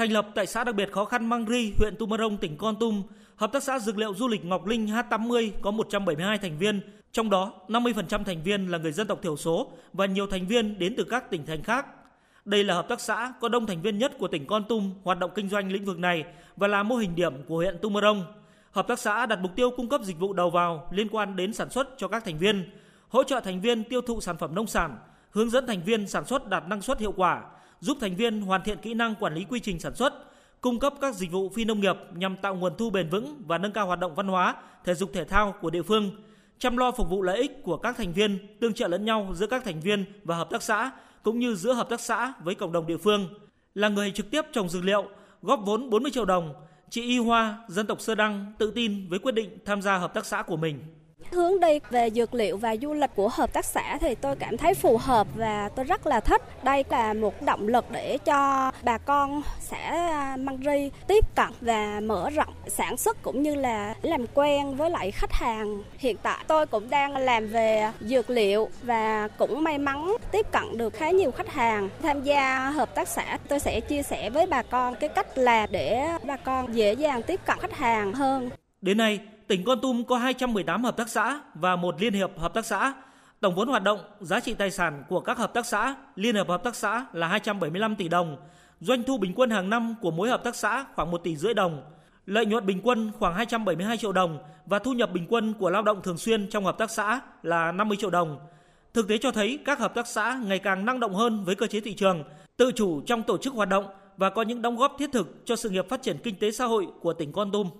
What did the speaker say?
Thành lập tại xã đặc biệt khó khăn Mang Ri, huyện Tumorong, tỉnh Con Tum, Hợp tác xã Dược liệu Du lịch Ngọc Linh H80 có 172 thành viên, trong đó 50% thành viên là người dân tộc thiểu số và nhiều thành viên đến từ các tỉnh thành khác. Đây là hợp tác xã có đông thành viên nhất của tỉnh Con Tum hoạt động kinh doanh lĩnh vực này và là mô hình điểm của huyện Tumorong. Hợp tác xã đặt mục tiêu cung cấp dịch vụ đầu vào liên quan đến sản xuất cho các thành viên, hỗ trợ thành viên tiêu thụ sản phẩm nông sản, hướng dẫn thành viên sản xuất đạt năng suất hiệu quả, giúp thành viên hoàn thiện kỹ năng quản lý quy trình sản xuất, cung cấp các dịch vụ phi nông nghiệp nhằm tạo nguồn thu bền vững và nâng cao hoạt động văn hóa, thể dục thể thao của địa phương, chăm lo phục vụ lợi ích của các thành viên, tương trợ lẫn nhau giữa các thành viên và hợp tác xã cũng như giữa hợp tác xã với cộng đồng địa phương. Là người trực tiếp trồng dược liệu, góp vốn 40 triệu đồng, chị Y Hoa, dân tộc Sơ Đăng tự tin với quyết định tham gia hợp tác xã của mình. Hướng đi về dược liệu và du lịch của hợp tác xã thì tôi cảm thấy phù hợp và tôi rất là thích. Đây là một động lực để cho bà con xã à, Măng Ri tiếp cận và mở rộng sản xuất cũng như là làm quen với lại khách hàng. Hiện tại tôi cũng đang làm về dược liệu và cũng may mắn tiếp cận được khá nhiều khách hàng. Tham gia hợp tác xã tôi sẽ chia sẻ với bà con cái cách làm để bà con dễ dàng tiếp cận khách hàng hơn. Đến nay, tỉnh Con Tum có 218 hợp tác xã và một liên hiệp hợp tác xã. Tổng vốn hoạt động, giá trị tài sản của các hợp tác xã, liên hiệp hợp tác xã là 275 tỷ đồng. Doanh thu bình quân hàng năm của mỗi hợp tác xã khoảng 1 tỷ rưỡi đồng. Lợi nhuận bình quân khoảng 272 triệu đồng và thu nhập bình quân của lao động thường xuyên trong hợp tác xã là 50 triệu đồng. Thực tế cho thấy các hợp tác xã ngày càng năng động hơn với cơ chế thị trường, tự chủ trong tổ chức hoạt động và có những đóng góp thiết thực cho sự nghiệp phát triển kinh tế xã hội của tỉnh Con Tum.